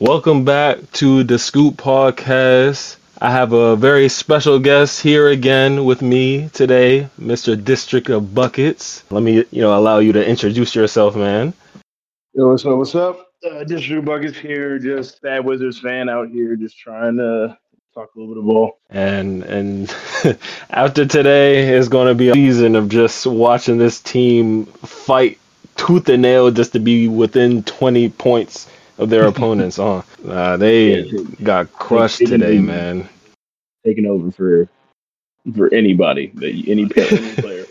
Welcome back to the Scoop Podcast. I have a very special guest here again with me today, Mr. District of Buckets. Let me, you know, allow you to introduce yourself, man. Yo, what's up? What's up? Uh, District Buckets here, just bad Wizards fan out here, just trying to talk a little bit of ball. And and after today is going to be a season of just watching this team fight tooth and nail just to be within 20 points of their opponents. Huh? Uh, they Yeah, got crushed they today, even- man. Taking over for for anybody, any, player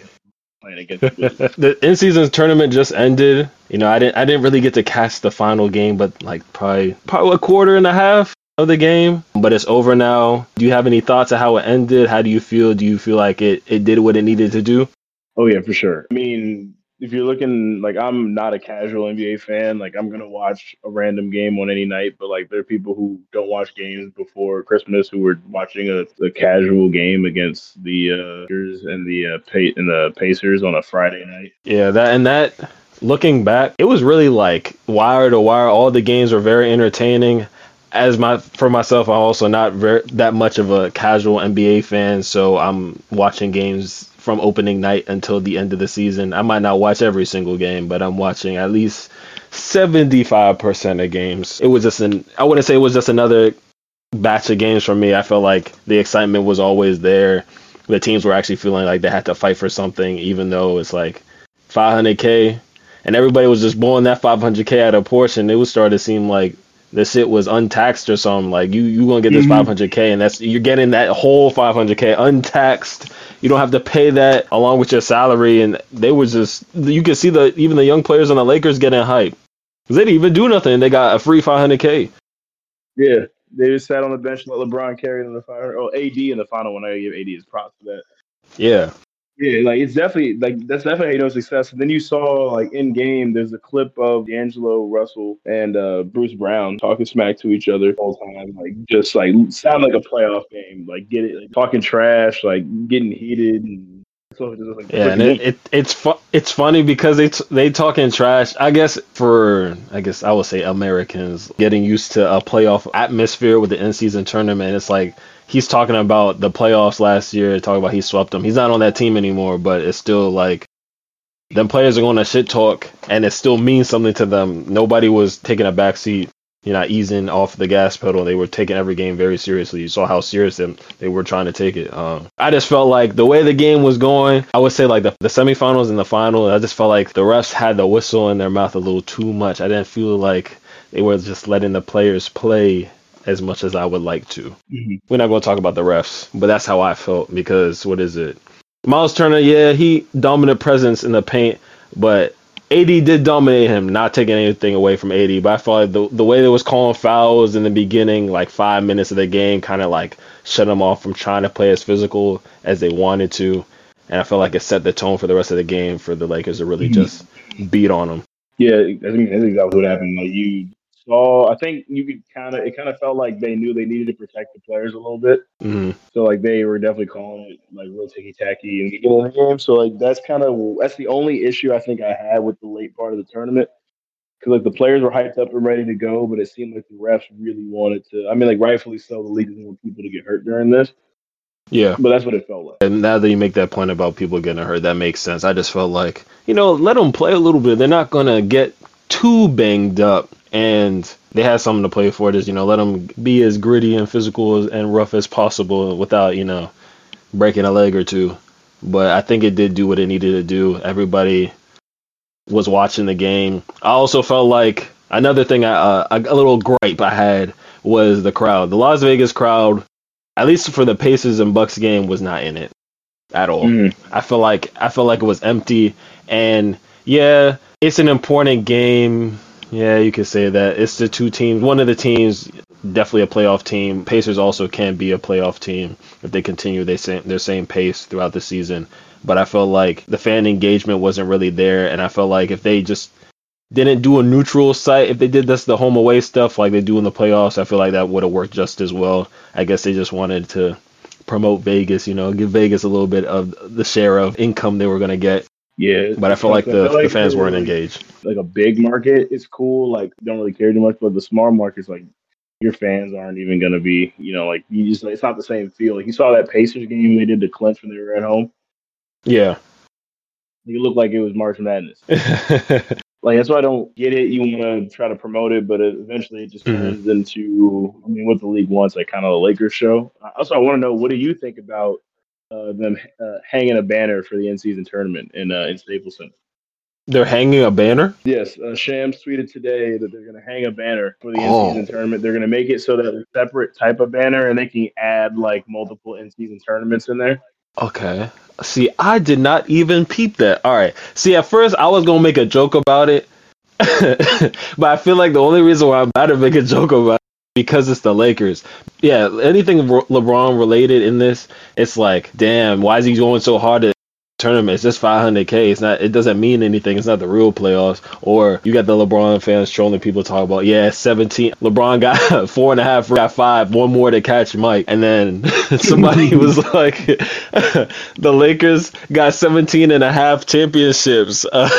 playing against the the in-season tournament just ended. You know, I didn't I didn't really get to catch the final game, but like probably probably a quarter and a half of the game. But it's over now. Do you have any thoughts of how it ended? How do you feel? Do you feel like it, it did what it needed to do? Oh yeah, for sure. I mean, if you're looking like I'm not a casual NBA fan, like I'm gonna watch a random game on any night, but like there are people who don't watch games before Christmas who were watching a, a casual game against the uh, and the uh, pa- and the Pacers on a Friday night. Yeah, that and that. Looking back, it was really like wire to wire. All the games were very entertaining. As my for myself, I'm also not very that much of a casual NBA fan, so I'm watching games from opening night until the end of the season. I might not watch every single game, but I'm watching at least 75% of games. It was just an I wouldn't say it was just another batch of games for me. I felt like the excitement was always there. The teams were actually feeling like they had to fight for something, even though it's like 500k, and everybody was just blowing that 500k out of portion. It was starting to seem like the shit was untaxed or something. Like you, you gonna get this Mhm. 500k, and that's you're getting that whole 500k untaxed. You don't have to pay that along with your salary, and they was just you could see the even the young players on the Lakers getting hype. They didn't even do nothing. They got a free 500k. Yeah, they just sat on the bench and let LeBron carry them in the final. Oh, AD in the final one. I give AD his props for that. Yeah, Yeah, like it's definitely like that's definitely how you know success. And then you saw like in game, there's a clip of D'Angelo Russell and uh, Bruce Brown talking smack to each other all the time, like just like sound like a playoff game, like get it, like, talking trash, like getting heated. And so it's like, Yeah, and it, it it's fu- it's funny because t- they talking trash. I guess for I guess I would say Americans getting used to a playoff atmosphere with the in season tournament. It's like he's talking about the playoffs last year, talking about he swept them. He's not on that team anymore, but it's still like them players are going to shit talk, and it still means something to them. Nobody was taking a back seat. You're not easing off the gas pedal. They were taking every game very seriously. You saw how serious them they were trying to take it. Um, I just felt like the way the game was going, I would say like the, the semifinals and the final, I just felt like the refs had the whistle in their mouth a little too much. I didn't feel like they were just letting the players play as much as I would like to. Mhm. We're not going to talk about the refs, but that's how I felt because what is it? Miles Turner, yeah, he dominant presence in the paint, but AD did dominate him, not taking anything away from AD. But I felt like the the way they was calling fouls in the beginning, like five minutes of the game, kind of like shut them off from trying to play as physical as they wanted to. And I felt like it set the tone for the rest of the game for the Lakers to really Mhm. just beat on them. Yeah, I think that's exactly what happened. Like you saw, I think you could kind of, it kind of felt like they knew they needed to protect the players a little bit. hmm So like they were definitely calling it like real ticky tacky in the beginning of the game. So like that's kind of that's the only issue I think I had with the late part of the tournament. Because like the players were hyped up and ready to go, but it seemed like the refs really wanted to. I mean, like rightfully so, the league doesn't want people to get hurt during this, Yeah. but that's what it felt like. And now that you make that point about people getting hurt, that makes sense. I just felt like, you know, let them play a little bit. They're not going to get too banged up. And they had something to play for. Just, you know, let them be as gritty and physical and rough as possible without, you know, breaking a leg or two. But I think it did do what it needed to do. Everybody was watching the game. I also felt like another thing, I, uh, a, a little gripe I had was the crowd. The Las Vegas crowd, at least for the Pacers and Bucks game, was not in it at all. Mhm. I feel like I feel like it was empty. And yeah, it's an important game. Yeah, you could say that. It's the two teams. One of the teams definitely a playoff team. Pacers also can be a playoff team if they continue they same, their same pace throughout the season. But I felt like the fan engagement wasn't really there, and I felt like if they just didn't do a neutral site, if they did this the home away stuff like they do in the playoffs, I feel like that would have worked just as well. I guess they just wanted to promote Vegas, you know, give Vegas a little bit of the share of income they were going to get. Yeah, but I feel like the, like the fans weren't engaged. Like a big market is cool, like don't really care too much, but the small markets, like your fans aren't even gonna be, you know, like you just it's not the same feel. Like you saw that Pacers game they did the clinch when they were at home. Yeah, it looked like it was March Madness. like that's why I don't get it. You want to try to promote it, but it, eventually it just mm-hmm. turns into I mean, what the league wants, like kind of a Lakers show. Also, I want to know what do you think about uh, them uh, hanging a banner for the in season tournament in uh, in Staples Center? They're hanging a banner. Yes, uh, Shams tweeted today that they're going to hang a banner for the oh. in-season tournament. They're going to make it so that a separate type of banner, and they can add like multiple in-season tournaments in there. Okay. See, I did not even peep that. All right. See, at first I was gonna make a joke about it, but I feel like the only reason why I'm about to make a joke about because it's the Lakers. Yeah, anything LeBron related in this, it's like, damn, why is he going so hard to tournament. It's just 500k. It's not. It doesn't mean anything. It's not the real playoffs. Or you got the LeBron fans trolling people talk about yeah, 17. LeBron got four and a half, got five, one more to catch Mike, and then somebody was like, the Lakers got 17 and a half championships. Uh,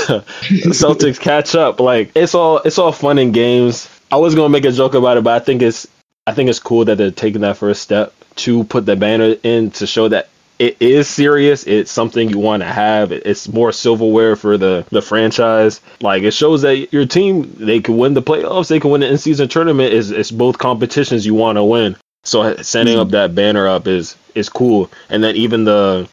Celtics catch up. Like it's all it's all fun and games. I was gonna make a joke about it, but I think it's I think it's cool that they're taking that first step to put the banner in to show that it is serious. It's something you want to have. It's more silverware for the the franchise. Like it shows that your team they can win the playoffs. They can win the in season tournament. Is it's both competitions you want to win. So setting up mm-hmm. that banner up is is cool. And then even the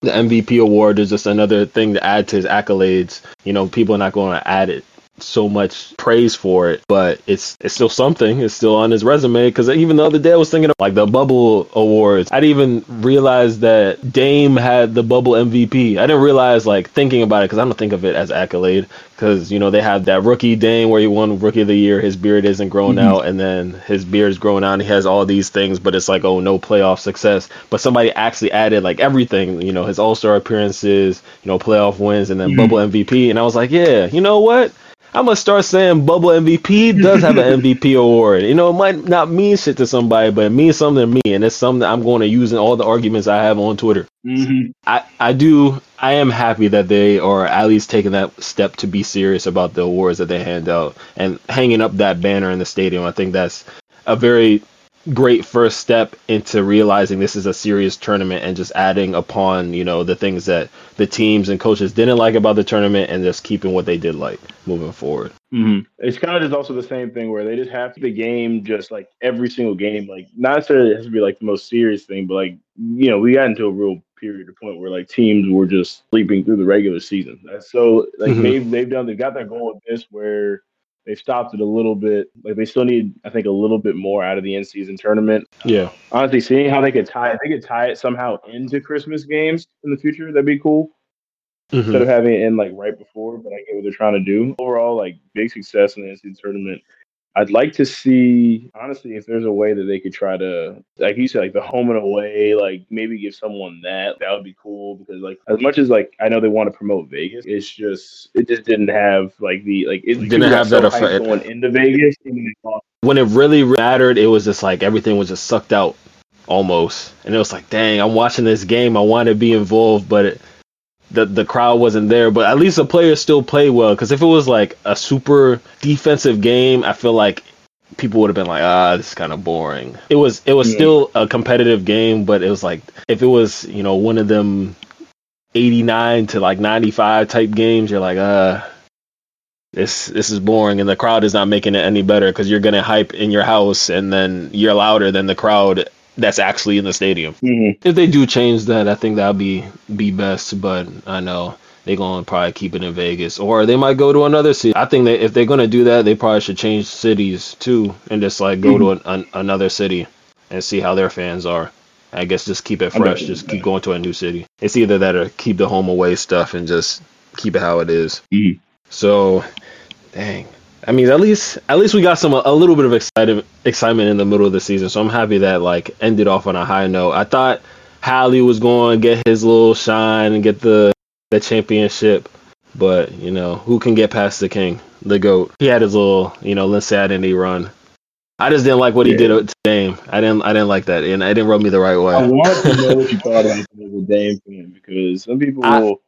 the MVP award is just another thing to add to his accolades. You know, people are not going to add it so much praise for it, but it's it's still something. It's still on his resume because even the other day I was thinking of like the Bubble Awards. I didn't even realize that Dame had the Bubble MVP. I didn't realize like thinking about it because I don't think of it as accolade because you know they have that rookie Dame where he won Rookie of the Year. His beard isn't grown mm-hmm. out, and then his beard is growing out. and He has all these things, but it's like oh no playoff success. But somebody actually added like everything. You know his All Star appearances, you know playoff wins, and then mm-hmm. Bubble MVP. And I was like, yeah, you know what? I'm gonna start saying Bubble MVP does have an MVP award. You know, it might not mean shit to somebody, but it means something to me, and it's something I'm going to use in all the arguments I have on Twitter. Mm-hmm. I I do I am happy that they are at least taking that step to be serious about the awards that they hand out and hanging up that banner in the stadium. I think that's a very great first step into realizing this is a serious tournament and just adding upon you know the things that the teams and coaches didn't like about the tournament and just keeping what they did like moving forward mm-hmm. it's kind of just also the same thing where they just have to the game just like every single game like not necessarily it has to be like the most serious thing but like you know we got into a real period or point where like teams were just sleeping through the regular season so like mm-hmm. they've, they've done they've got their goal with this where they stopped it a little bit. Like they still need, I think, a little bit more out of the in-season tournament. Yeah. Honestly, seeing how they could tie, they could tie it somehow into Christmas games in the future. That'd be cool. Mm-hmm. Instead of having it in like right before, but I get what they're trying to do. Overall, like big success in the in-season tournament. I'd like to see, honestly, if there's a way that they could try to, like you said, like the home and away, like maybe give someone that. That would be cool because, like, as much as like I know they want to promote Vegas, it's just it just didn't have like the like it didn't have that effect going into Vegas. When it really mattered, it was just like everything was just sucked out almost, and it was like, dang, I'm watching this game, I want to be involved, but. It, the the crowd wasn't there, but at least the players still play well. Because if it was like a super defensive game, I feel like people would have been like, ah, this is kind of boring. It was it was yeah. still a competitive game, but it was like if it was you know one of them 89 to like 95 type games, you're like, uh, this this is boring, and the crowd is not making it any better because you're gonna hype in your house, and then you're louder than the crowd that's actually in the stadium. Mm-hmm. If they do change that, I think that'll be be best. But I know they're gonna probably keep it in Vegas, or they might go to another city. I think that if they're gonna do that, they probably should change cities too, and just like go mm-hmm. to an, an, another city and see how their fans are. I guess just keep it fresh. Just keep going to a new city. It's either that or keep the home away stuff and just keep it how it is. Mm-hmm. So, dang, I mean, at least at least we got some a little bit of excited excitement in the middle of the season. So I'm happy that like ended off on a high note. I thought Hallie was going to get his little shine and get the the championship, but you know who can get past the king, the goat. He had his little you know let's say identity run. I just didn't like what yeah. he did to Dame. I didn't I didn't like that, and it didn't rub me the right way. I want to know what you thought about the Dame thing because some people I, will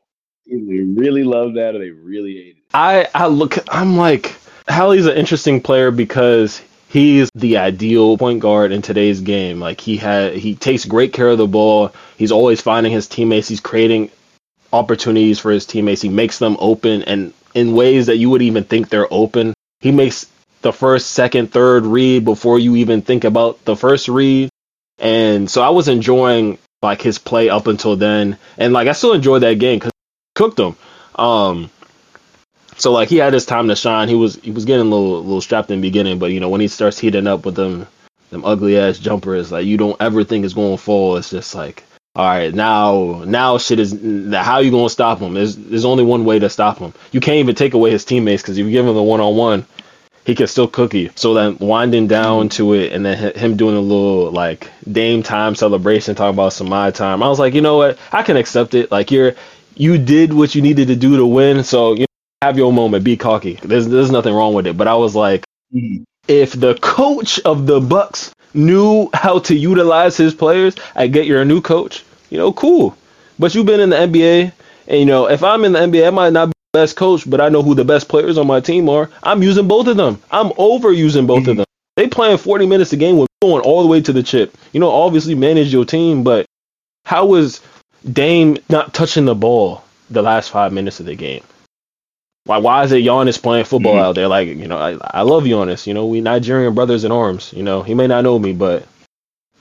They really love that or they really hate it. I I look I'm like Hallie's an interesting player because he's the ideal point guard in today's game. Like he had he takes great care of the ball. He's always finding his teammates. He's creating opportunities for his teammates. He makes them open and in ways that you would even think they're open. He makes the first, second, third read before you even think about the first read. And so I was enjoying like his play up until then, and like I still enjoyed that game because cooked him. Um, so like he had his time to shine. He was he was getting a little little strapped in the beginning, but you know when he starts heating up with them them ugly ass jumpers, like you don't ever think it's going to fall. It's just like all right, now now shit is how you gonna stop him? There's there's only one way to stop him. You can't even take away his teammates because if you give him the one on one, he can still cook you. So then winding down to it, and then him doing a little like Dame time celebration, talking about some my time. I was like, you know what? I can accept it. Like you're you did what you needed to do to win. So you have your moment, be cocky. There's there's nothing wrong with it. But I was like, mm-hmm. if the coach of the Bucks knew how to utilize his players, I get you're a new coach. You know, cool. But you've been in the NBA, and you know, if I'm in the NBA, I might not be the best coach, but I know who the best players on my team are. I'm using both of them. I'm overusing both mm-hmm. of them. They playing 40 minutes a game with going all the way to the chip. You know, obviously manage your team, but how was Dame not touching the ball the last five minutes of the game? Why why is it Giannis playing football mm-hmm. out there? Like, you know, I, I love Giannis. You know, we Nigerian brothers in arms. You know, he may not know me, but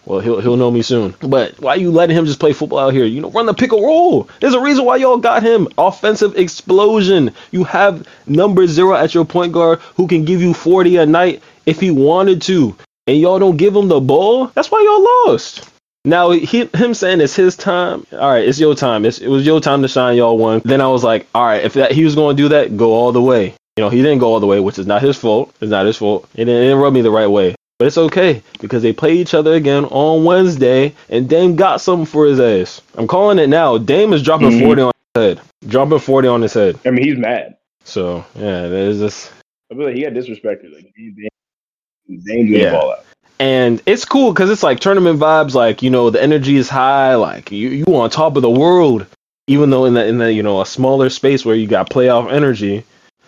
well, he'll he'll know me soon. But why you letting him just play football out here? You know, run the pick and roll. There's a reason why y'all got him. Offensive explosion. You have number zero at your point guard who can give you 40 a night if he wanted to, and y'all don't give him the ball. That's why y'all lost. Now he, him saying it's his time. All right, it's your time. It's, it was your time to shine. Y'all won. Then I was like, all right, if that, he was going to do that, go all the way. You know, he didn't go all the way, which is not his fault. It's not his fault. It didn't, it didn't rub me the right way. But it's okay because they play each other again on Wednesday, and Dame got something for his ass. I'm calling it now. Dame is dropping mm-hmm. 40 on his head. Dropping 40 on his head. I mean, he's mad. So yeah, there's this. I feel like he got disrespected. Like Dame, Dame yeah. the ball out. And it's cool because it's like tournament vibes. Like you know, the energy is high. Like you, you on top of the world, even though in the in the you know a smaller space where you got playoff energy,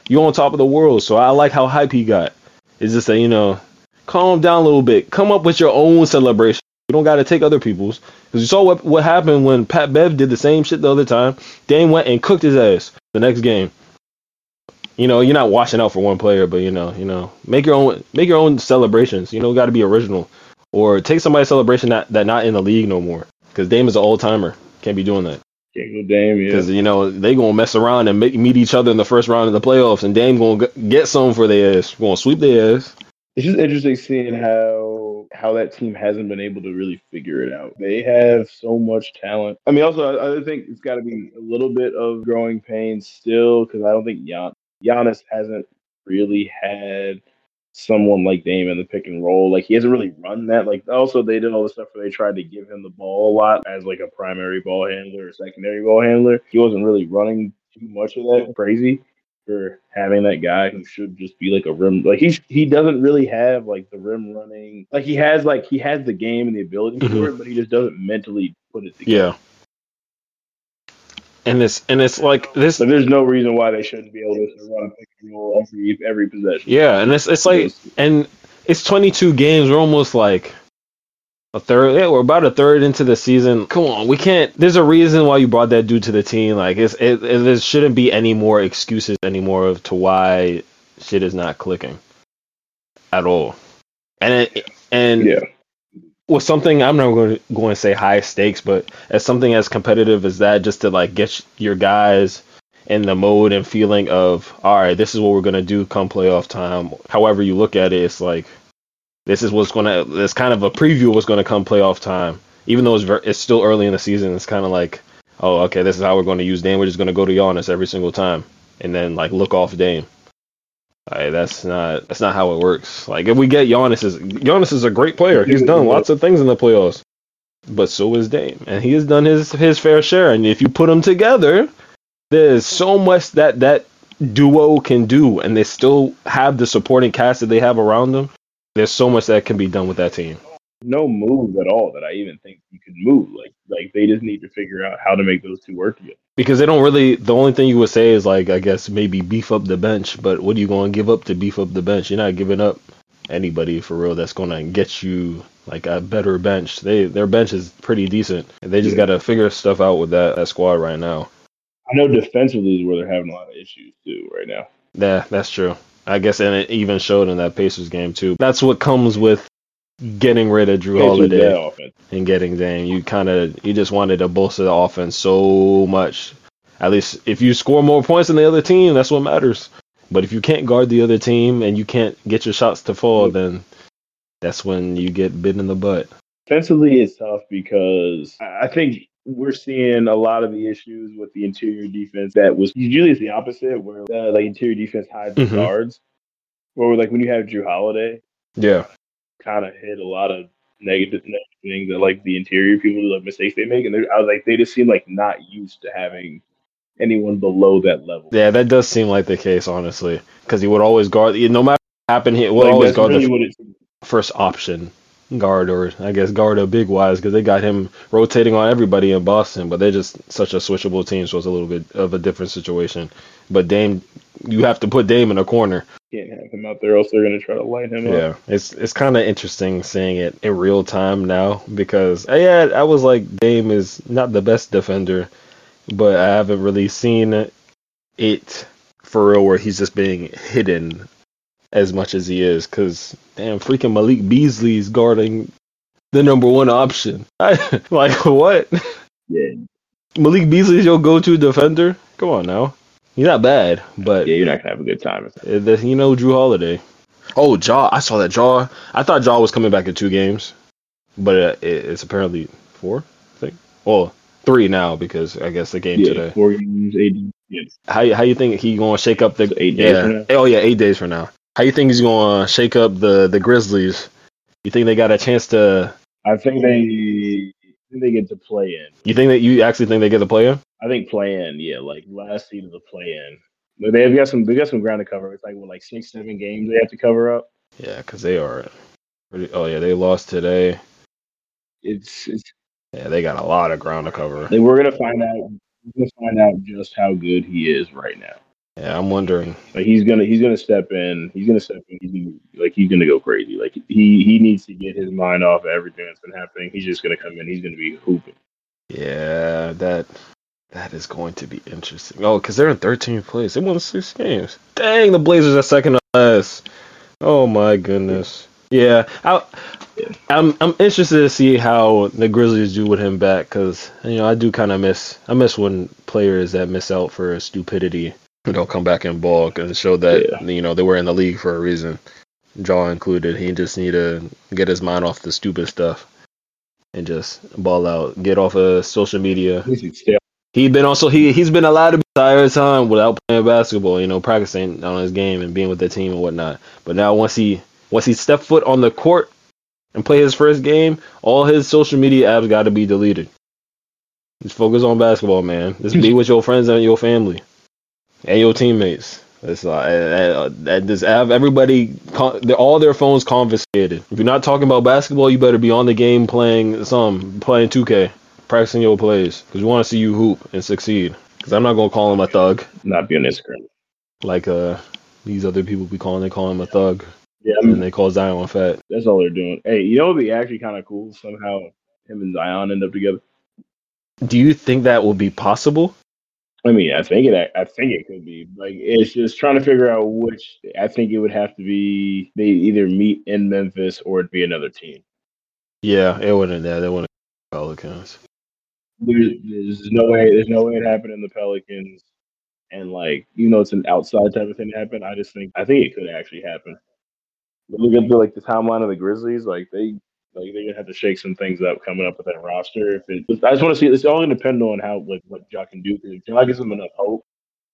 you on top of the world. So I like how hype he got. It's just that you know calm down a little bit. Come up with your own celebration. You don't got to take other people's. Because you saw what, what happened when Pat Bev did the same shit the other time. Dame went and cooked his ass the next game. You know, you're not washing out for one player, but you know, you know, make your own make your own celebrations. You know, got to be original, or take somebody's celebration that that not in the league no more. Because Dame is an old timer, can't be doing that. Can't go Dame, yeah. Because you know they gonna mess around and make, meet each other in the first round of the playoffs, and Dame gonna get some for their ass. Gonna sweep their ass it's just interesting seeing how how that team hasn't been able to really figure it out. They have so much talent. I mean, also I, I think it's got to be a little bit of growing pains still because I don't think Gian, Giannis hasn't really had someone like Dame in the pick and roll. Like he hasn't really run that. Like also they did all the stuff where they tried to give him the ball a lot as like a primary ball handler or secondary ball handler. He wasn't really running too much of that crazy for having that guy who should just be like a rim. Like he he doesn't really have like the rim running. Like he has like he has the game and the ability mm-hmm. for it, but he just doesn't mentally put it together. Yeah. And it's and it's like this. So there's no reason why they shouldn't be able to run a pick and roll every every possession. Yeah, and it's it's like and it's 22 games. We're almost like a third. Yeah, we're about a third into the season. Come on, we can't. There's a reason why you brought that dude to the team. Like, it's it, it there shouldn't be any more excuses anymore of to why shit is not clicking at all. And it, and yeah. With something I'm not going to going to say high stakes, but as something as competitive as that, just to like get your guys in the mode and feeling of all right, this is what we're gonna do come playoff time. However you look at it, it's like this is what's going to this kind of a preview of what's going to come playoff time. Even though it's very, it's still early in the season, it's kind of like, oh, okay, this is how we're going to use Dame. We're just going to go to Giannis every single time, and then like look off Dame. Right, that's not that's not how it works. Like if we get Giannis is Giannis is a great player. He's done lots of things in the playoffs, but so is Dame, and he has done his his fair share. And if you put them together, there's so much that that duo can do, and they still have the supporting cast that they have around them there's so much that can be done with that team. No move at all that I even think you could move. Like like they just need to figure out how to make those two work together. Because they don't really. The only thing you would say is like, I guess maybe beef up the bench. But what are you going to give up to beef up the bench? You're not giving up anybody for real that's going to get you like a better bench. They their bench is pretty decent. They just Yeah. got to figure stuff out with that, that squad right now. I know defensively is where they're having a lot of issues too right now. Yeah, that's true. I guess, and it even showed in that Pacers game too. That's what comes with getting rid of Jrue Holiday and getting Dame. You kind of you just wanted to bolster the offense so much. At least if you score more points than the other team, that's what matters. But if you can't guard the other team and you can't get your shots to fall, then that's when you get bit in the butt. Defensively, it's tough because I think we're seeing a lot of the issues with the interior defense that was usually it's the opposite, where uh, like interior defense hides the Mhm. guards. Or like when you have Jrue Holiday, Yeah, kind of hit a lot of negative, negative things that like the interior people like mistakes they make, and I was like they just seem like not used to having anyone below that level. yeah, that does seem like the case, honestly, because he would always guard. No matter what happened, he would Like, always guard really the first option guard, or I guess guard a big wise, because they got him rotating on everybody in Boston. But they're just such a switchable team, so it's a little bit of a different situation. But Dame, you have to put Dame in a corner. can't have him out there, else they're gonna try to light him up. Yeah, it's it's kind of interesting seeing it in real time now because uh, yeah, I was like Dame is not the best defender, but I haven't really seen it for real where he's just being hidden as much as he is. Cause damn, freaking Malik Beasley's guarding the number one option. I, like what? Yeah, Malik Beasley's your go-to defender? Come on now, he's not bad, but yeah, you're not gonna have a good time. the- You know Jrue Holiday. Oh, Ja. I saw that Ja. I thought Ja was coming back in two games, but uh, it, it's apparently four. I think. Well, three now because I guess the game Yeah, today. four games, eight. Yeah, How how you think he gonna shake up the So eight days yeah? from now? Oh yeah, eight days from now. How you think he's gonna shake up the the Grizzlies? You think they got a chance to? I think they they get to play in. You think that you actually think they get to play in? I think play in, yeah, like last seed of the play in. But they've got some they got some ground to cover. It's like what, like six, seven games they have to cover up. Yeah, because they are. Pretty, oh yeah, they lost today. It's it's Yeah, they got a lot of ground to cover. like we're gonna find out we're gonna find out just how good he is right now. Yeah, I'm wondering. Like he's gonna he's gonna step in. He's gonna step in. He's gonna, like he's gonna go crazy. Like he he needs to get his mind off of everything that's been happening. He's just gonna come in. He's gonna be hooping. Yeah, that that is going to be interesting. Oh, because they're in 13th place. They won six games. Dang, the Blazers are second to last. Oh my goodness. Yeah, I, I'm I'm interested to see how the Grizzlies do with him back because you know I do kind of miss I miss when players that miss out for stupidity don't come back and ball and show that Yeah. you know they were in the league for a reason. Ja included. He just need to get his mind off the stupid stuff and just ball out. Get off of social media. He should stay. He been also he he's been allowed to be time without playing basketball. You know, practicing on his game and being with the team and whatnot. But now once he once he step foot on the court and play his first game, all his social media apps got to be deleted. Just focus on basketball, man. Just be with your friends and your family and your teammates. It's like uh, uh, just have everybody all their phones confiscated. If you're not talking about basketball, you better be on the game playing some playing 2K, practicing your plays because we want to see you hoop and succeed. Because I'm not gonna call him a thug Not be on Instagram. like uh these other people be calling. They call him a thug Yeah, I and they call Zion fat. that's all they're doing. Hey, you know what would be actually kind of cool? Somehow him and Zion end up together. Do you think that will be possible? I mean, I think it. I think it could be. Like, it's just trying to figure out which. I think it would have to be they either meet in Memphis or it'd be another team. Yeah, it wouldn't. Yeah, they wouldn't. Pelicans. There's, there's no way. There's no way it happened in the Pelicans. And like, you know, it's an outside type of thing to happen. I just think. I think it could actually happen. But look at the like the timeline of the Grizzlies. Like they. Like they're gonna have to shake some things up coming up with that roster. If it, I just want to see. It's all gonna depend on how like what Ja can do. Because if gives them enough hope,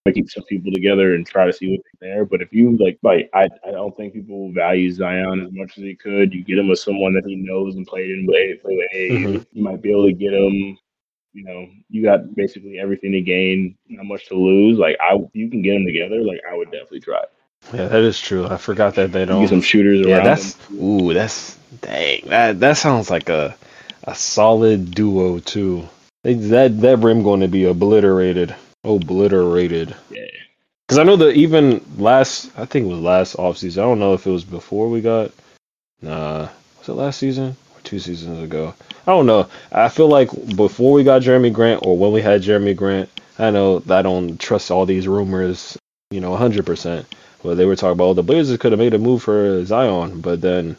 to keep some people together and try to see what's there. But if you like, like I, I don't think people will value Zion as much as he could. You get him with someone that he knows and played in with, play with age. Mhm. You might be able to get him. You know, you got basically everything to gain, not much to lose. Like I, you can get them together. Like I would definitely try. it. Yeah, that is true. I forgot that they don't. Get some shooters yeah, around. that's him. ooh, that's dang. That that sounds like a a solid duo too. They, that that rim going to be obliterated, obliterated. Yeah. Because I know that even last, I think it was last offseason. I don't know if it was before we got. Nah, was it last season or two seasons ago? I don't know. I feel like before we got Jerami Grant or when we had Jerami Grant, I know I don't trust all these rumors, you know, 100%. But they were talking about, oh, the Blazers could have made a move for Zion, but then,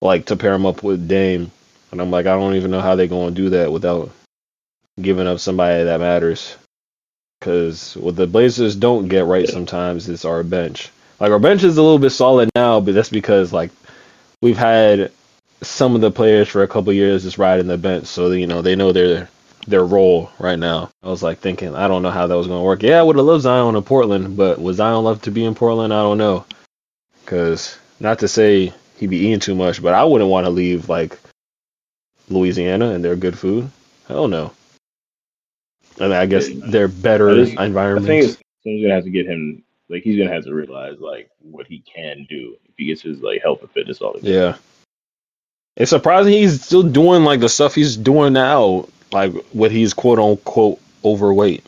like, to pair him up with Dame. And I'm like, I don't even know how they're going to do that without giving up somebody that matters. Because what the Blazers don't get right sometimes is our bench. Like, our bench is a little bit solid now, but that's because, like, we've had some of the players for a couple years just riding the bench, so you know they know their their role right now. I was like thinking, I don't know how that was going to work. Yeah, I would have loved Zion in Portland, but would Zion love to be in Portland? I don't know. Because not to say he'd be eating too much, but I wouldn't want to leave like Louisiana and their good food. Hell no. I mean, I guess they're better I just- I environments. think it's, someone's gonna have to get him. Like he's gonna have to realize like what he can do if he gets his like health and fitness all together. Yeah. It's surprising he's still doing like the stuff he's doing now, like what he's quote unquote overweight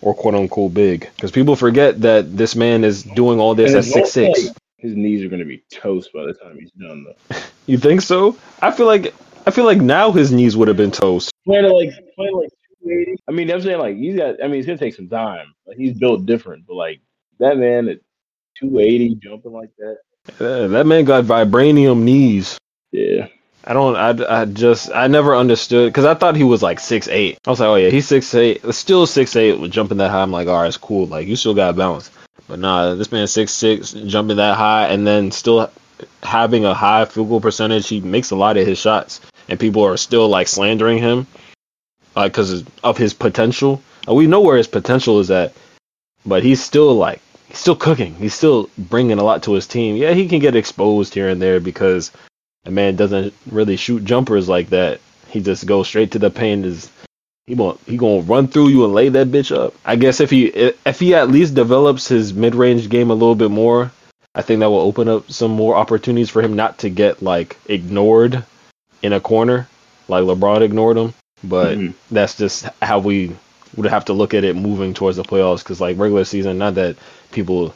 or quote unquote big. Because people forget that this man is doing all this And at six six. like, his knees are gonna be toast by the time he's done. Though. You think so? I feel like I feel like now his knees would have been toast. Playing at, like playing like 280. I mean, I'm saying like he's got. I mean, it's gonna take some time. Like he's built different, but like that man at 280 jumping like that. Uh, that man got vibranium knees. Yeah. I don't. I, I just. I never understood because I thought he was like six eight. I was like, oh yeah, he's six eight. Still six eight with jumping that high. I'm like, all right, it's cool. Like you still got balance. But nah, this man six six jumping that high and then still having a high field goal percentage. He makes a lot of his shots, and people are still like slandering him, like because of his potential. And we know where his potential is at, but he's still like he's still cooking. He's still bringing a lot to his team. Yeah, he can get exposed here and there because the man doesn't really shoot jumpers like that. He just goes straight to the paint. Is he won't he gonna run through you and lay that bitch up? I guess if he if he at least develops his mid range game a little bit more, I think that will open up some more opportunities for him not to get like ignored in a corner like LeBron ignored him. But Mhm. that's just how we would have to look at it moving towards the playoffs. Because like regular season, not that people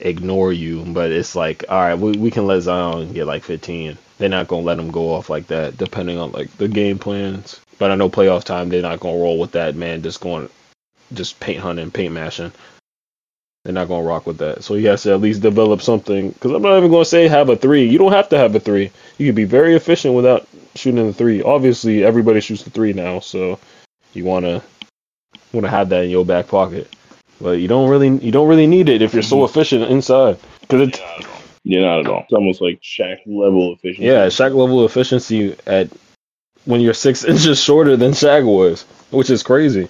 ignore you, but it's like all right, we we can let Zion get like 15. They're not gonna let him go off like that, depending on like the game plans. But I know playoff time, they're not gonna roll with that man just going, just paint hunting, paint mashing. They're not gonna rock with that. So he has to at least develop something. Because I'm not even gonna say have a three. You don't have to have a three. You can be very efficient without shooting the three. Obviously, everybody shoots the three now, so you wanna wanna have that in your back pocket. But you don't really you don't really need it if you're so efficient inside. Because it's Yeah, not at all. It's almost like Shaq level efficiency. yeah, Shaq level efficiency at when you're six inches shorter than Shaq was, which is crazy.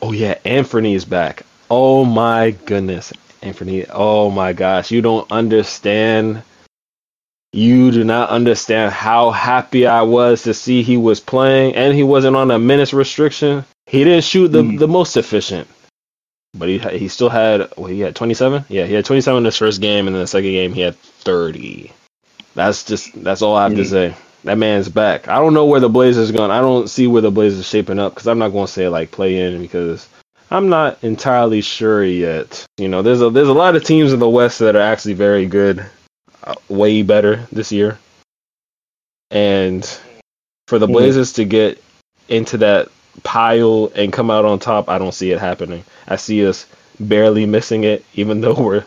Oh yeah, Anfernee is back. Oh my goodness, Anfernee. Oh my gosh, you don't understand. You do not understand how happy I was to see he was playing and he wasn't on a minutes restriction. He didn't shoot the, Mm. the most efficient, but he he still had well, he had 27. Yeah, he had 27 in his first game, and then the second game he had 30. That's just that's all I have to Mm. say. That man's back. I don't know where the Blazers going. I don't see where the Blazers shaping up because I'm not going to say like play in because I'm not entirely sure yet. You know, there's a there's a lot of teams in the West that are actually very good, uh, way better this year. And for the Mhm. Blazers to get into that pile and come out on top, I don't see it happening. I see us barely missing it, even though we're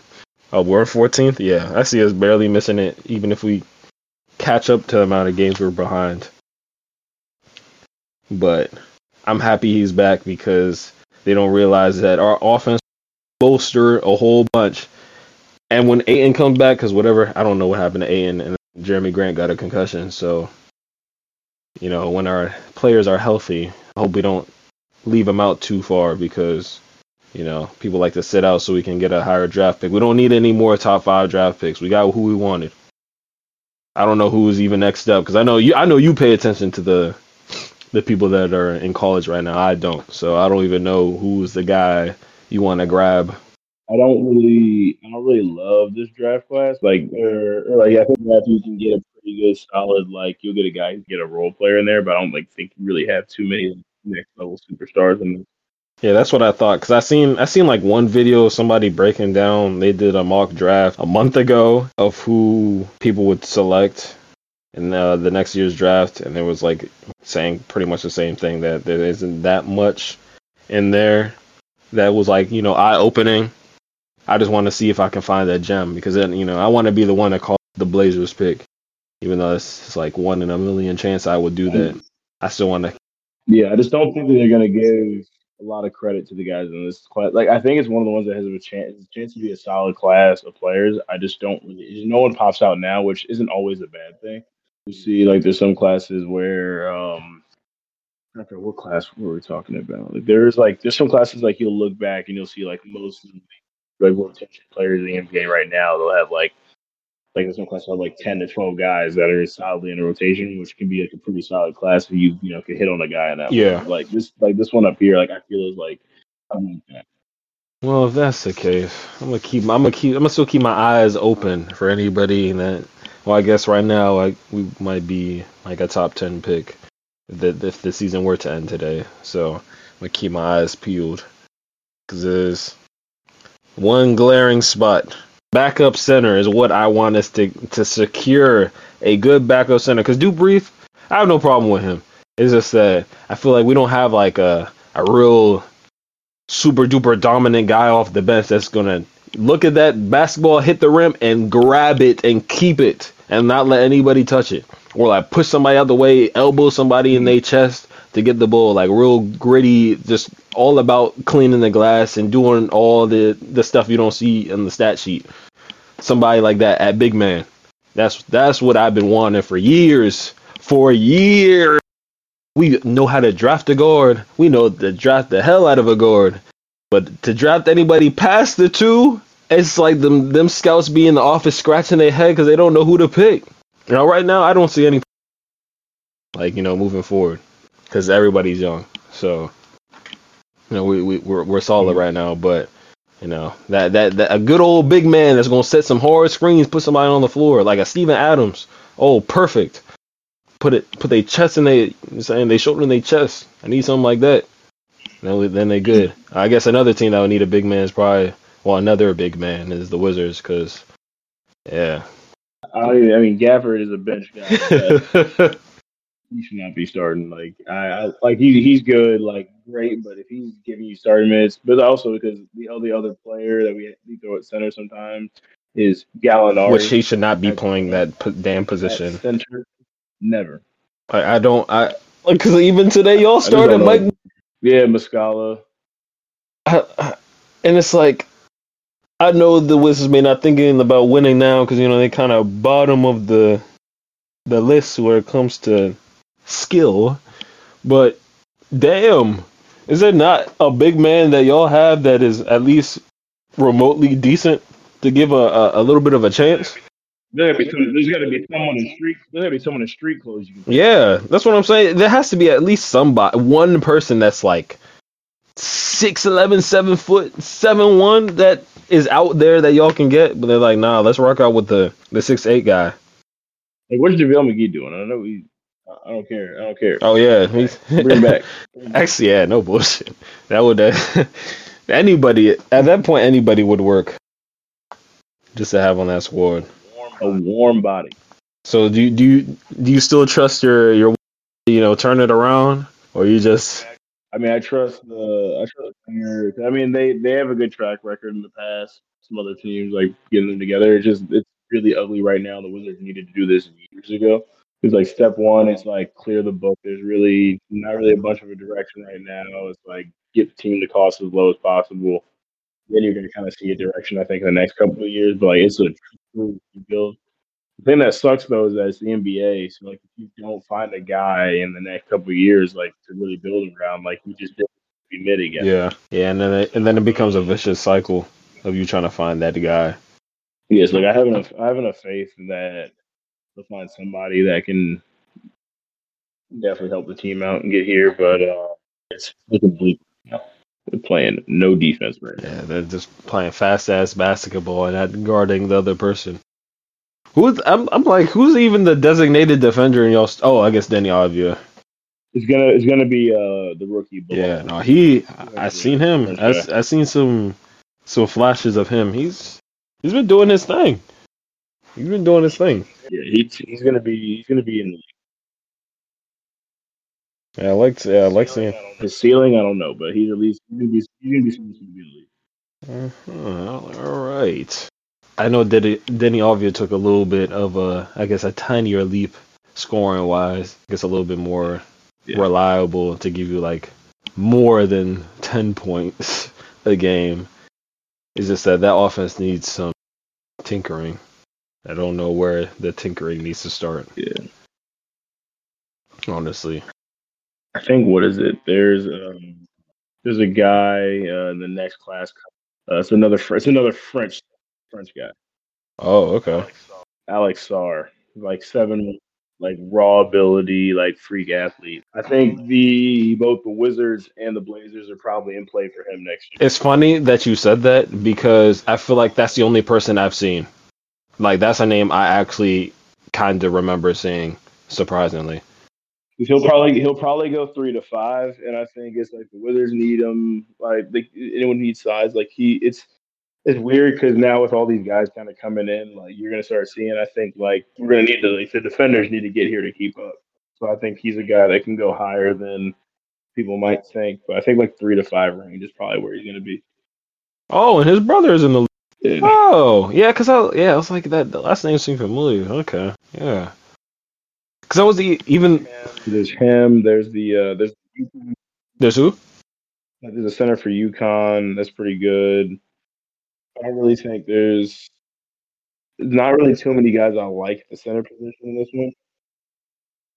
oh, we're 14th. Yeah, I see us barely missing it, even if we catch up to the amount of games we're behind. But I'm happy he's back because they don't realize that our offense bolster a whole bunch. And when Ayton comes back, because whatever, I don't know what happened to Ayton, and Jerami Grant got a concussion. So, you know, when our players are healthy, hope we don't leave them out too far because, you know, people like to sit out so we can get a higher draft pick. We don't need any more top five draft picks. We got who we wanted. I don't know who's even next up because I know you. I know you pay attention to the the people that are in college right now. I don't, so I don't even know who's the guy you want to grab I don't really, I don't really love this draft class. Like, or, or like I think you can get a pretty good, solid. Like, you'll get a guy, get a role player in there, but I don't like think you really have too many next level superstars in there. Yeah, that's what I thought. Cause I seen I seen like one video of somebody breaking down. They did a mock draft a month ago of who people would select in uh, the next year's draft, and it was like saying pretty much the same thing that there isn't that much in there that was like you know eye opening. I just want to see if I can find that gem because then you know I want to be the one that calls the Blazers pick, even though it's, like one in a million chance I would do that. I still want to. Yeah, I just don't think that they're gonna give a lot of credit to the guys in this class. Like, I think it's one of the ones that has a chance, a chance to be a solid class of players. I just don't really. No one pops out now, which isn't always a bad thing. You see, like, there's some classes where um, I what class were we talking about. Like there's like there's some classes like you'll look back and you'll see like most like rotation players in the NBA right now. They'll have like like there's no classes have like ten to twelve guys that are solidly in a rotation, which can be like a pretty solid class if you you know can hit on a guy in that. Yeah. One. Like this like this one up here, like I feel is like Well, if that's the case, I'm gonna keep. I'm gonna keep. I'm gonna still keep my eyes open for anybody that. Well, I guess right now, like we might be like a top ten pick if the, if the season were to end today. So I'm gonna keep my eyes peeled because there's one glaring spot. Backup center is what I want us to to secure a good backup center. Because Duop Reath, I have no problem with him. It's just that I feel like we don't have like a a real super duper dominant guy off the bench that's gonna look at that basketball, hit the rim, and grab it and keep it and not let anybody touch it. Or like push somebody out the way, elbow somebody in their chest to get the ball. Like real gritty, just all about cleaning the glass and doing all the the stuff you don't see in the stat sheet. Somebody like that at big man. That's that's what I've been wanting for years. For years. We know how to draft a guard. We know to draft the hell out of a guard. But to draft anybody past the two, it's like them them scouts be in the office scratching their head because they don't know who to pick. Now, right now, I don't see any like you know moving forward because everybody's young. So you know we we we're, we're solid right now, but you know that, that that a good old big man that's gonna set some hard screens, put somebody on the floor like a Steven Adams. Oh, perfect. Put it put their chest in they saying they shoulder in their chest. I need something like that. Then then they good. I guess another team that would need a big man is probably well another big man is the Wizards because yeah. I, I mean Gafford is a bench guy. he should not be starting. Like I, I like he he's good, like great, but if he's giving you starting minutes, but also because the only other player that we, we throw at center sometimes is Gallinari, Which he should not be playing that p- damn position. center. Never. I, I don't. I because even today y'all started. Mike, Yeah, Muscala. I- I- and it's like I know the Wizards may not thinking about winning now because you know they kind of bottom of the the list where it comes to skill, but damn, is there not a big man that y'all have that is at least remotely decent to give a, a, a little bit of a chance? There gotta be there's got to be someone in street. There's got to be someone in street clothes. You can Yeah, that's what I'm saying. There has to be at least somebody, one person that's like six eleven, seven foot, seven one that is out there that y'all can get. But they're like, nah, let's rock out with the the six eight guy. Like, what's JaVale McGee doing? I know. He, I don't care. I don't care. Oh yeah, he's Bring back. Actually, yeah, no bullshit. That would uh, anybody at that point anybody would work just to have on that squad. A warm body. So do you, do you do you still trust your your you know turn it around or you just I mean, I trust the I trust. I mean, they they have a good track record in the past. Some other teams like getting them together. It's just it's really ugly right now. The Wizards needed to do this years ago. Like step one, it's like clear the book. There's really not really a bunch of a direction right now. It's like get the team to cost as low as possible. Then you're going to kind of see a direction, I think, in the next couple of years. But like it's a true rebuild. The thing that sucks though is that it's the NBA. So like if you don't find a guy in the next couple of years, like to really build around, like we just did be mid again. Yeah, yeah, and then it, and then it becomes a vicious cycle of you trying to find that guy. Yes, like I have enough I have enough faith in that they'll find somebody that can definitely help the team out and get here, but uh it's looking bleak. They're playing no defense right now. Yeah, they're just playing fast ass basketball and not guarding the other person. Who's I'm I'm like who's even the designated defender in y'all? St- oh, I guess Deni Avdija. It's gonna it's gonna be uh the rookie. Ball. Yeah, no, he I, I seen him. I I seen some some flashes of him. He's he's been doing his thing. He's been doing his thing. Yeah, he, he's gonna be he's gonna be in the Yeah, I like yeah, I like seeing. his ceiling. I don't know, but he's at least he's gonna be he's gonna be someone who's gonna be in the league. Uh-huh, all right. I know Deni, Deni Avdija took a little bit of a, I guess, a tinier leap scoring wise. I guess a little bit more Yeah. reliable to give you like more than 10 points a game. It's just that that offense needs some tinkering. I don't know where the tinkering needs to start, Yeah, honestly. I think what is it? There's um there's a guy uh, in the next class. Uh, it's another it's another French French guy, Oh, okay. Alex Sarr, like seven like raw ability, like freak athlete. I think the both the Wizards and the Blazers are probably in play for him next year. It's funny that you said that because I feel like that's the only person I've seen. Like that's a name I actually kind of remember seeing. surprisingly. He'll probably he'll probably go three to five, and I think it's like the Wizards need him. Like they, anyone needs size. Like he, it's it's weird because now with all these guys kind of coming in, like you're gonna start seeing. I think like we're gonna need to like the defenders need to get here to keep up. So I think he's a guy that can go higher than people might think. But I think like three to five range is probably where he's gonna be. oh, and his brother is in the. Yeah. Oh, yeah, because I yeah, I was like that. The last name seemed familiar. Okay, yeah. Because I was the, even There's him. There's the uh, there's there's who? there's a center for UConn. That's pretty good. I don't really think there's not really too many guys I like at the center position in this one.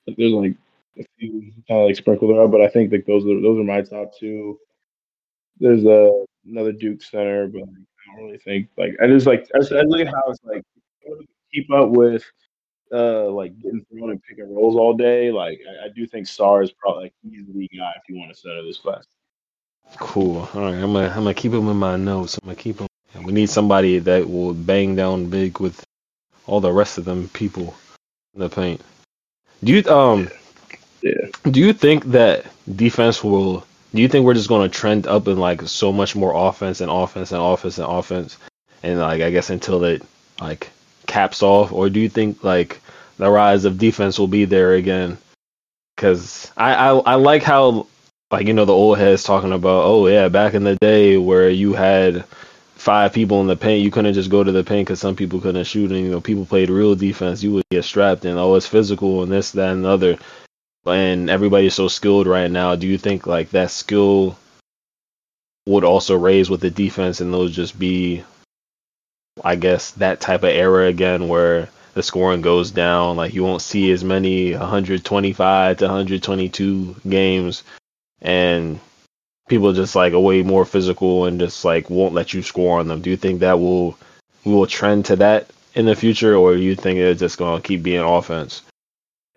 Like, there's like a few kind of like sprinkled around, but I think like those are those are my top two. There's a another Duke center, but like, I don't really think like I just like I, I look at how it's like keep up with uh like getting thrown and pick and rolls all day. Like I, I do think Sarr is probably like he's the guy if you want to center this class. Cool. All right, I'm gonna I'm gonna keep him in my notes. I'm gonna keep him. We need somebody that will bang down big with all the rest of them people in the paint. Do you um Yeah. do you think that defense will do you think we're just gonna trend up in like so much more offense and offense and offense and offense? And like I guess until it like caps off? Or do you think like the rise of defense will be there again? Cause I, I I like how like you know the old heads talking about oh yeah back in the day where you had five people in the paint you couldn't just go to the paint because some people couldn't shoot. And you know people played real defense you would get strapped and oh it's physical and this that and the other and everybody's so skilled right now do you think like that skill would also raise with the defense and those just be i guess that type of era again where the scoring goes down like you won't see as many 125 to 122 games and people just like are way more physical and just like won't let you score on them. Do you think that will we will trend to that in the future, or do you think it's just gonna keep being offense?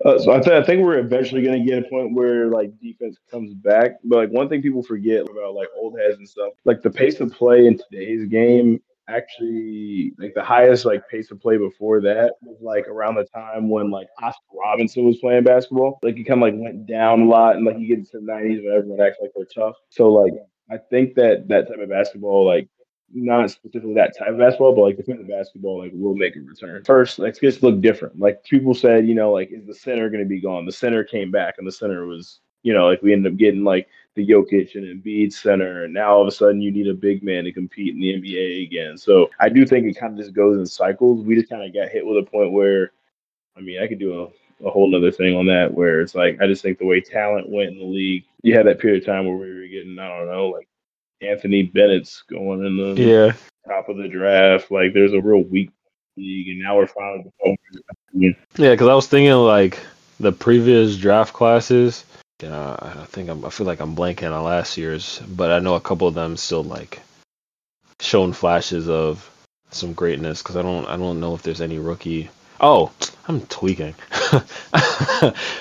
Uh, so I, th- I think we're eventually going to get a point where like defense comes back. But like one thing people forget about like old heads and stuff, like the pace of play in today's game actually like the highest like pace of play before that was like around the time when like Oscar Robinson was playing basketball. Like he kind of like went down a lot and like you get into the nineties when everyone acts like they're tough. So like I think that that type of basketball like not specifically that type of basketball, but like defensive basketball, like will make a return. First, like just look different. Like people said, you know, like is the center going to be gone? The center came back, and the center was, you know, like we ended up getting like the Jokic and Embiid center, and now all of a sudden you need a big man to compete in the NBA again. So I do think it kind of just goes in cycles. We just kind of got hit with a point where, I mean, I could do a, a whole other thing on that where it's like I just think the way talent went in the league, you had that period of time where we were getting, I don't know, like Anthony Bennett's going in the Yeah, top of the draft. Like there's a real weak league, and now we're finally. yeah, because I was thinking like the previous draft classes. Yeah, I think I'm, I feel like I'm blanking on last year's, but I know a couple of them still like shown flashes of some greatness. Because I don't I don't know if there's any rookie. Oh, I'm tweaking.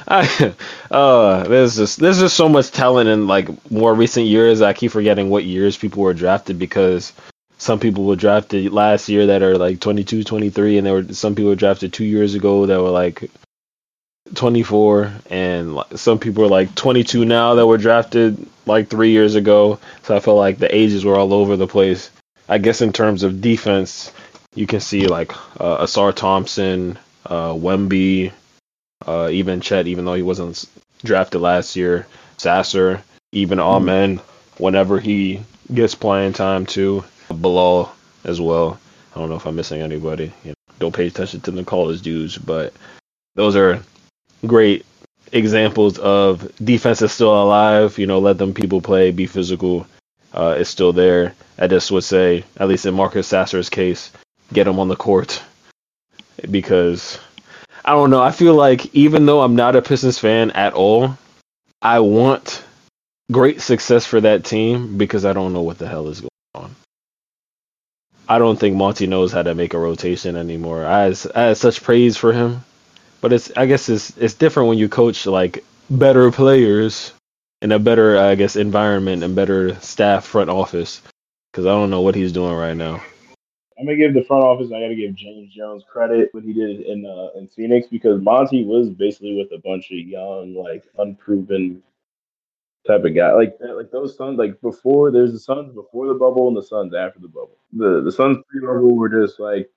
I uh, there's just there's just so much talent in like more recent years. I keep forgetting what years people were drafted because some people were drafted last year that are like 22, 23, and there were some people were drafted two years ago that were like 24, and some people are like 22 now that were drafted like three years ago. So I feel like the ages were all over the place. I guess in terms of defense, you can see like uh, Ausar Thompson, uh, Wemby, uh, even Chet, even though he wasn't drafted last year, Sasser, even mm-hmm. Amen, whenever he gets playing time too, Bilal as well. I don't know if I'm missing anybody. You know, don't pay attention to the college dudes, but those are great examples of defense is still alive. You know, let them people play, be physical. Uh, is still there. I just would say, at least in Marcus Sasser's case, get him on the court because I don't know. I feel like even though I'm not a Pistons fan at all, I want great success for that team because I don't know what the hell is going on. I don't think Monty knows how to make a rotation anymore. I had, such praise for him, but it's I guess it's it's different when you coach like better players in a better I guess environment and better staff front office because I don't know what he's doing right now. I'm gonna give the front office. I got to give James Jones credit what he did in uh, in Phoenix because Monty was basically with a bunch of young, like unproven type of guy. Like like those Suns, like before there's the Suns before the bubble and the Suns after the bubble. The the Suns pre bubble were just like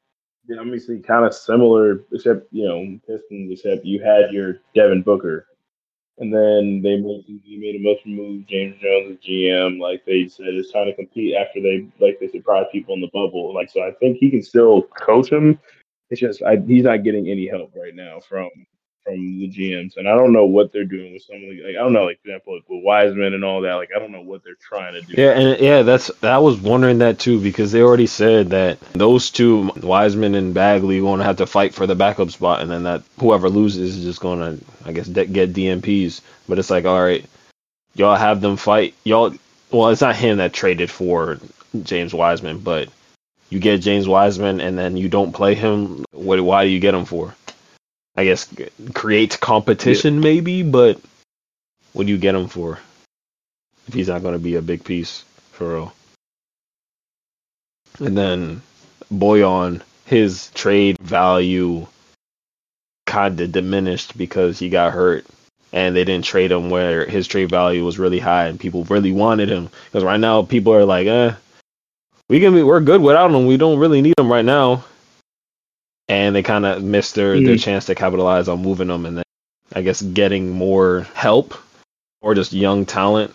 you know, obviously kind of similar, except you know Pistons. Except you had your Devin Booker and then they made they made a motion move. James Jones, the GM, like they said, it's trying to compete after they like they surprised people in the bubble. Like so, I think he can still coach him. It's just I, he's not getting any help right now from from the GMs, and I don't know what they're doing with some of the like I don't know, like for example, like with Wiseman and all that. Like I don't know what they're trying to do. Yeah, and yeah, that's I was wondering that too because they already said that those two, Wiseman and Bagley, going to have to fight for the backup spot, and then that whoever loses is just going to, I guess, de- get DNPs. But it's like, all right, y'all have them fight. Y'all, well, it's not him that traded for James Wiseman, but you get James Wiseman and then you don't play him. What? Why do you get him for? I guess create competition yeah. maybe, but what do you get him for? If he's not going to be a big piece for real. And then Bojan, his trade value kind of diminished because he got hurt and they didn't trade him where his trade value was really high and people really wanted him. Because right now people are like, eh, we can be, we're good without him. We don't really need him right now and they kind of missed their, mm. their chance to capitalize on moving them and then I guess getting more help or just young talent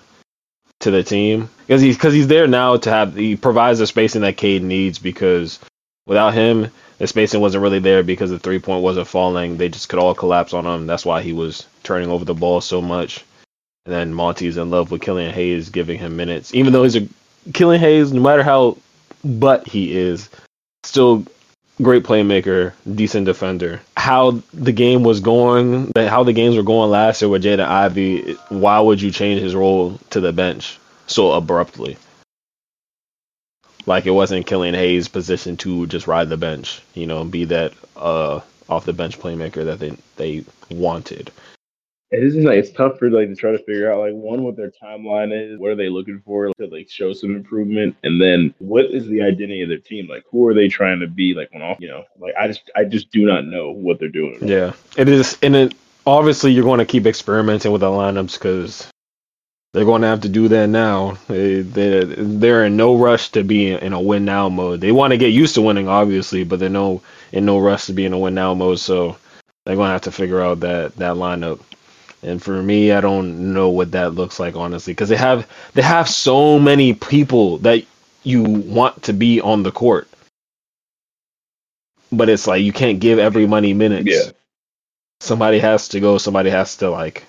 to the team. Because he's because he's there now to have he provides the spacing that Cade needs because without him the spacing wasn't really there because the three point wasn't falling. They just could all collapse on him. That's why he was turning over the ball so much. And then Monty's in love with Killian Hayes giving him minutes. Even though he's a Killian Hayes no matter how butt he is still great playmaker, decent defender. How the game was going, how the games were going last year with Jaden Ivey, why would you change his role to the bench so abruptly? Like it wasn't Killian Hayes' position to just ride the bench, you know, be that uh, off the bench playmaker that they they wanted it is like it's tough for like to try to figure out like one what their timeline is, what are they looking for to like show some improvement, and then what is the identity of their team? Like who are they trying to be? Like when off, you know, like I just I just do not know what they're doing. Yeah, it is, and it obviously you're going to keep experimenting with the lineups because they're going to have to do that now. They they they're in no rush to be in a win now mode. They want to get used to winning, obviously, but they're no in no rush to be in a win now mode. So they're going to have to figure out that that lineup and for me, I don't know what that looks like honestly, because they have they have so many people that you want to be on the court, but it's like you can't give everybody minutes. Yeah, somebody has to go. Somebody has to like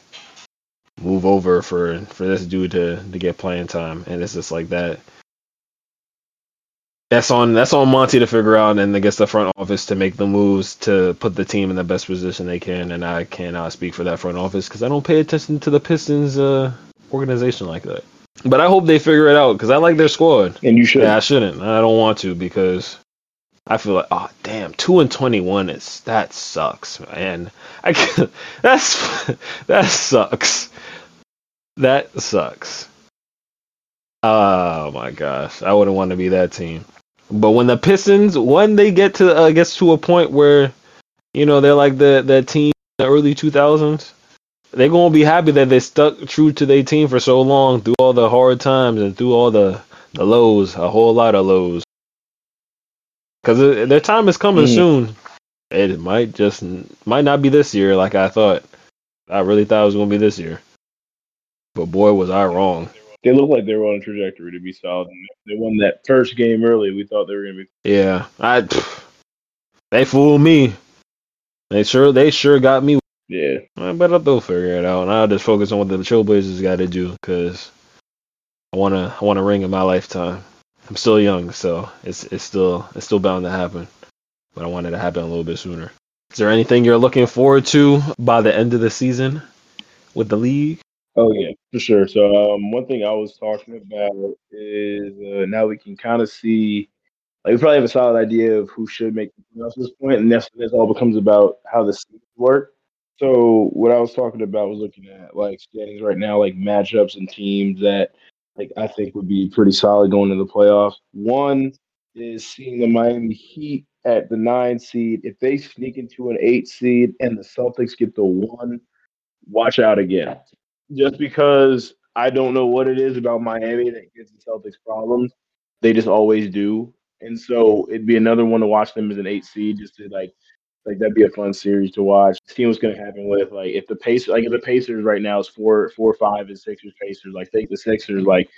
move over for for this dude to to get playing time, and it's just like that that's on that's on Monty to figure out, and I guess the front office to make the moves to put the team in the best position they can. And I cannot speak for that front office because I don't pay attention to the Pistons uh, organization like that. But I hope they figure it out because I like their squad. And you should. Yeah, I shouldn't. I don't want to because I feel like, oh damn, two and twenty one is that sucks, man. I can, that's that sucks. That sucks. Oh my gosh, I wouldn't want to be that team. But when the Pistons, when they get to, uh, gets to a point where, you know, they're like the the team in the early two thousands, they're gonna be happy that they stuck true to their team for so long through all the hard times and through all the the lows, a whole lot of lows. Because their time is coming mm. soon. It might just might not be this year like I thought. I really thought it was gonna be this year, but boy was I wrong. They look like they were on a trajectory to be solid. They won that first game early. We thought they were gonna be. Yeah, I. They fooled me. They sure they sure got me. Yeah, but they'll figure it out, and I'll just focus on what the Trailblazers got to do because I wanna I want a ring in my lifetime. I'm still young, so it's it's still it's still bound to happen. But I wanted it to happen a little bit sooner. Is there anything you're looking forward to by the end of the season with the league? Oh yeah, for sure. So um, one thing I was talking about is uh, now we can kind of see, like we probably have a solid idea of who should make the playoffs at this point, and this this all becomes about how the seasons work. So what I was talking about was looking at like standings right now, like matchups and teams that like I think would be pretty solid going into the playoffs. One is seeing the Miami Heat at the nine seed. If they sneak into an eight seed and the Celtics get the one, watch out again. Just because I don't know what it is about Miami that gives the Celtics problems. They just always do. And so it'd be another one to watch them as an eight seed, just to like like that'd be a fun series to watch. See what's going to happen with like if the pace like if the Pacers right now is four four five and Sixers Pacers like take the Sixers like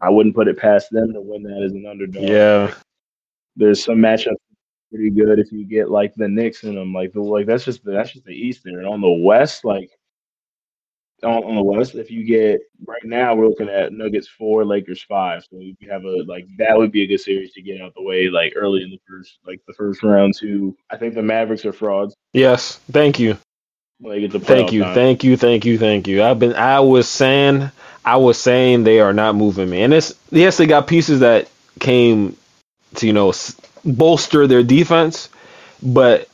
I wouldn't put it past them to win that as an underdog. Yeah, like, there's some matchups pretty good if you get like the Knicks in them like the like that's just the, that's just the East there and on the West like on, on the West, if you get right now, we're looking at Nuggets four, Lakers five. So you have a like that would be a good series to get out the way like early in the first like the first round. Too, I think the Mavericks are frauds. Yes, thank you. thank you, time. thank you, thank you, thank you. I've been, I was saying, I was saying they are not moving me, and it's yes, they got pieces that came to you know bolster their defense, but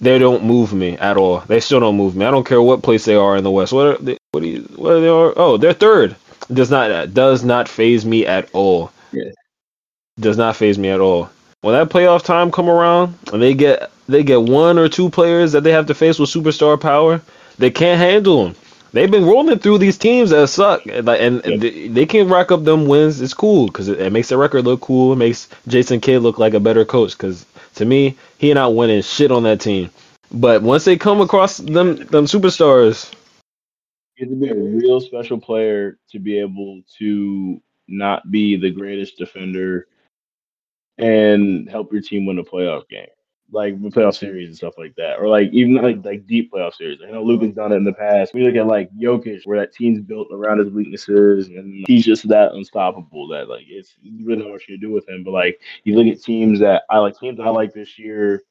they don't move me at all. They still don't move me. I don't care what place they are in the West. What are they, what are you, what are they are? Oh, they're third. Does not does not faze me at all. Yeah. Does not faze me at all. When that playoff time come around and they get they get one or two players that they have to face with superstar power, they can't handle them. They've been rolling through these teams that suck, and, and they, they can rack up them wins. It's cool because it, it, makes the record look cool. It makes Jason Kidd look like a better coach. Because to me, he and not winning shit on that team. But once they come across them them superstars, have to be a real special player to be able to not be the greatest defender and help your team win a playoff game, like the playoff series and stuff like that, or like even like like deep playoff series. I know Luka's done it in the past. We look at like Jokic, where that team's built around his weaknesses, and he's just that unstoppable that like it's you really know what you do with him. But like you look at teams that I like teams I like this year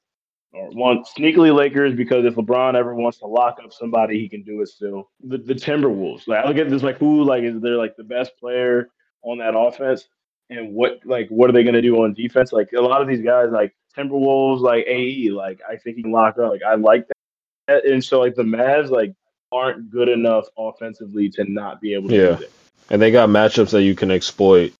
or want sneakily Lakers because if LeBron ever wants to lock up somebody, he can do it still. The, the Timberwolves, like I look at this like who like is they're like the best player on that offense, and what like what are they gonna do on defense? Like a lot of these guys, like Timberwolves, like AE, like I think he can lock up. Like I like that, and so like the Mavs, like aren't good enough offensively to not be able to yeah. And they got matchups that you can exploit.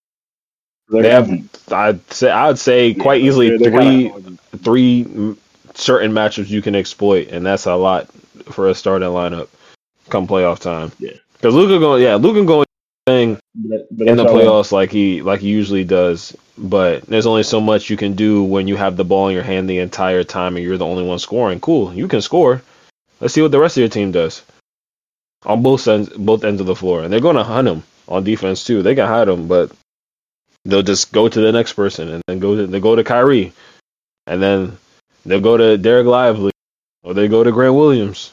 They're they have, I'd say, I'd say yeah, quite easily they're, they're three, three certain matchups you can exploit, and that's a lot for a starting lineup come playoff time. Yeah, because Luka going, yeah, Luka going thing in the playoffs like he like he usually does. But there's only so much you can do when you have the ball in your hand the entire time and you're the only one scoring. Cool, you can score. Let's see what the rest of your team does on both ends both ends of the floor, and they're going to hunt him on defense too. They can hide him, but they'll just go to the next person and then go to they go to Kyrie, and then They'll go to Dereck Lively or they go to Grant Williams.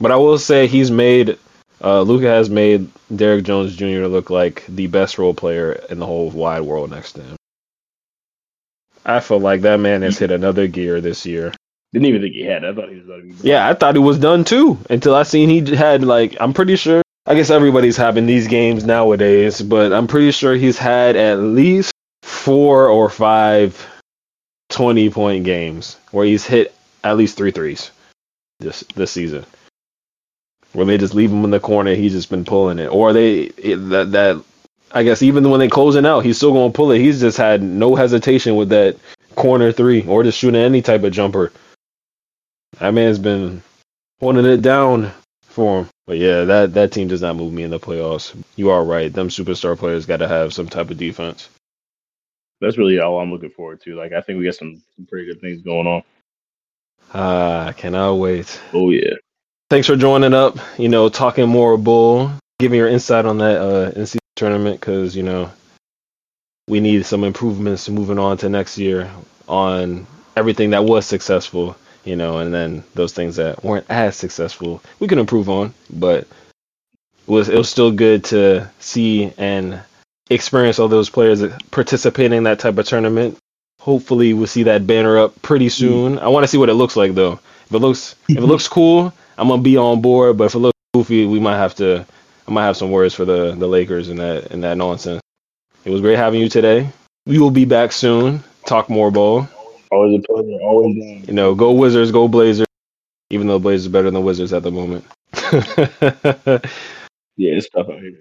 But I will say he's made uh, Luka has made Derrick Jones Jr. look like the best role player in the whole wide world next to him. I feel like that man has hit another gear this year. Didn't even think he had. I thought he was done. Yeah, I thought he was done too. Until I seen he had like I'm pretty sure. I guess everybody's having these games nowadays, but I'm pretty sure he's had at least four or five 20 point games where he's hit at least three threes this this season. Where they just leave him in the corner, he's just been pulling it. Or they it, that that I guess even when they closing out, he's still going to pull it. He's just had no hesitation with that corner three or just shooting any type of jumper. That man's been holding it down for him. But yeah, that that team does not move me in the playoffs. You are right. Them superstar players got to have some type of defense. That's really all I'm looking forward to. Like I think we got some, some pretty good things going on. Ah, uh, cannot wait. Oh yeah. Thanks for joining up. You know, talking more bull, giving your insight on that uh, NC tournament because you know we need some improvements moving on to next year on everything that was successful you know, and then those things that weren't as successful, we can improve on. But it was it was still good to see and experience all those players participating in that type of tournament. Hopefully, we'll see that banner up pretty soon. I want to see what it looks like though. If it looks if it looks cool, I'm gonna be on board. But if it looks goofy, we might have to. I might have some words for the the Lakers and that and that nonsense. It was great having you today. We will be back soon. Talk more ball. Always a pleasure. Always down. You know, go Wizards, go Blazers. Even though Blazers are better than the Wizards at the moment. yeah, it's tough out here.